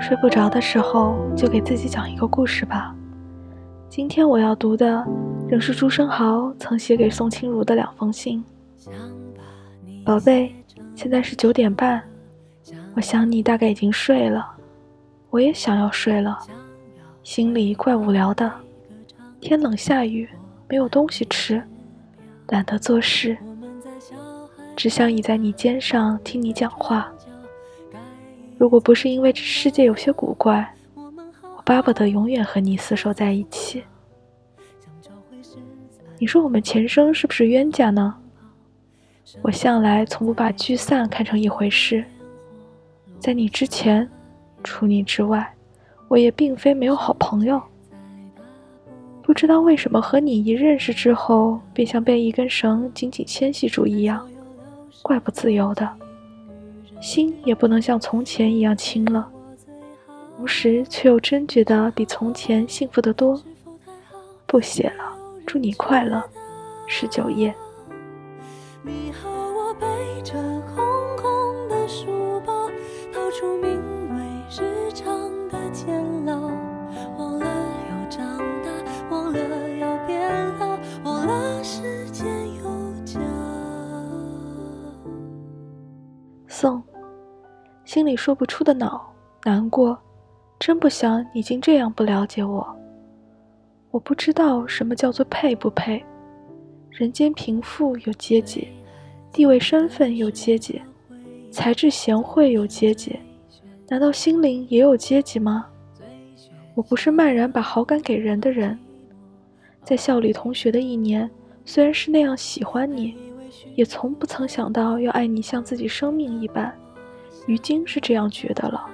睡不着的时候，就给自己讲一个故事吧。今天我要读的，仍是朱生豪曾写给宋清如的两封信。宝贝，现在是九点半，我想你大概已经睡了，我也想要睡了，心里怪无聊的。天冷下雨，没有东西吃，懒得做事，只想倚在你肩上听你讲话。如果不是因为这世界有些古怪，我巴不得永远和你厮守在一起。你说我们前生是不是冤家呢？我向来从不把聚散看成一回事。在你之前，除你之外，我也并非没有好朋友。不知道为什么和你一认识之后，便像被一根绳紧紧牵系住一样，怪不自由的。心也不能像从前一样轻了，同时却又真觉得比从前幸福得多。不写了，祝你快乐，十九页。你和我背着空空的书包，逃出名为日常的监牢，忘了要长大，忘了要变老，忘了时间有脚。送。心里说不出的恼难过，真不想你竟这样不了解我。我不知道什么叫做配不配。人间贫富有阶级，地位身份有阶级，才智贤惠有阶级，难道心灵也有阶级吗？我不是漫然把好感给人的人，在校里同学的一年，虽然是那样喜欢你，也从不曾想到要爱你像自己生命一般。于今是这样觉得了。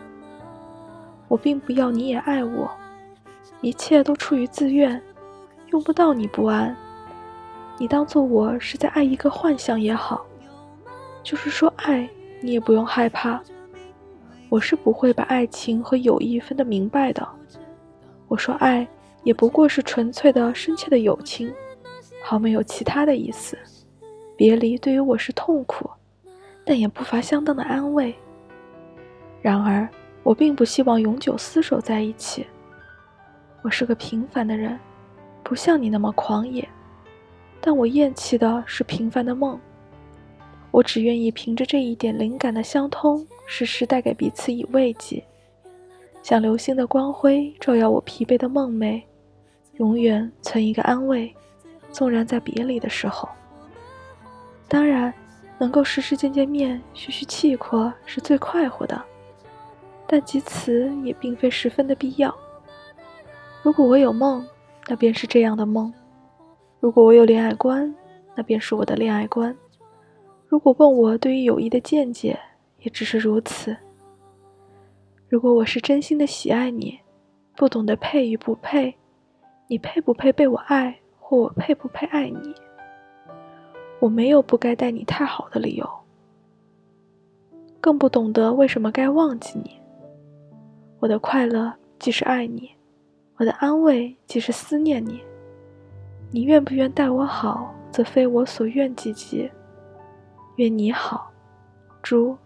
我并不要你也爱我，一切都出于自愿，用不到你不安。你当做我是在爱一个幻象也好，就是说爱你也不用害怕。我是不会把爱情和友谊分得明白的。我说爱也不过是纯粹的深切的友情，毫没有其他的意思。别离对于我是痛苦，但也不乏相当的安慰。然而，我并不希望永久厮守在一起。我是个平凡的人，不像你那么狂野，但我厌弃的是平凡的梦。我只愿意凭着这一点灵感的相通，时时带给彼此以慰藉，像流星的光辉照耀我疲惫的梦寐，永远存一个安慰，纵然在别离的时候。当然，能够时时见见面，叙叙气阔，是最快活的。但及此也并非十分的必要。如果我有梦，那便是这样的梦；如果我有恋爱观，那便是我的恋爱观；如果问我对于友谊的见解，也只是如此。如果我是真心的喜爱你，不懂得配与不配，你配不配被我爱，或我配不配爱你，我没有不该待你太好的理由，更不懂得为什么该忘记你。我的快乐即是爱你，我的安慰即是思念你。你愿不愿待我好，则非我所愿。积极，愿你好，朱。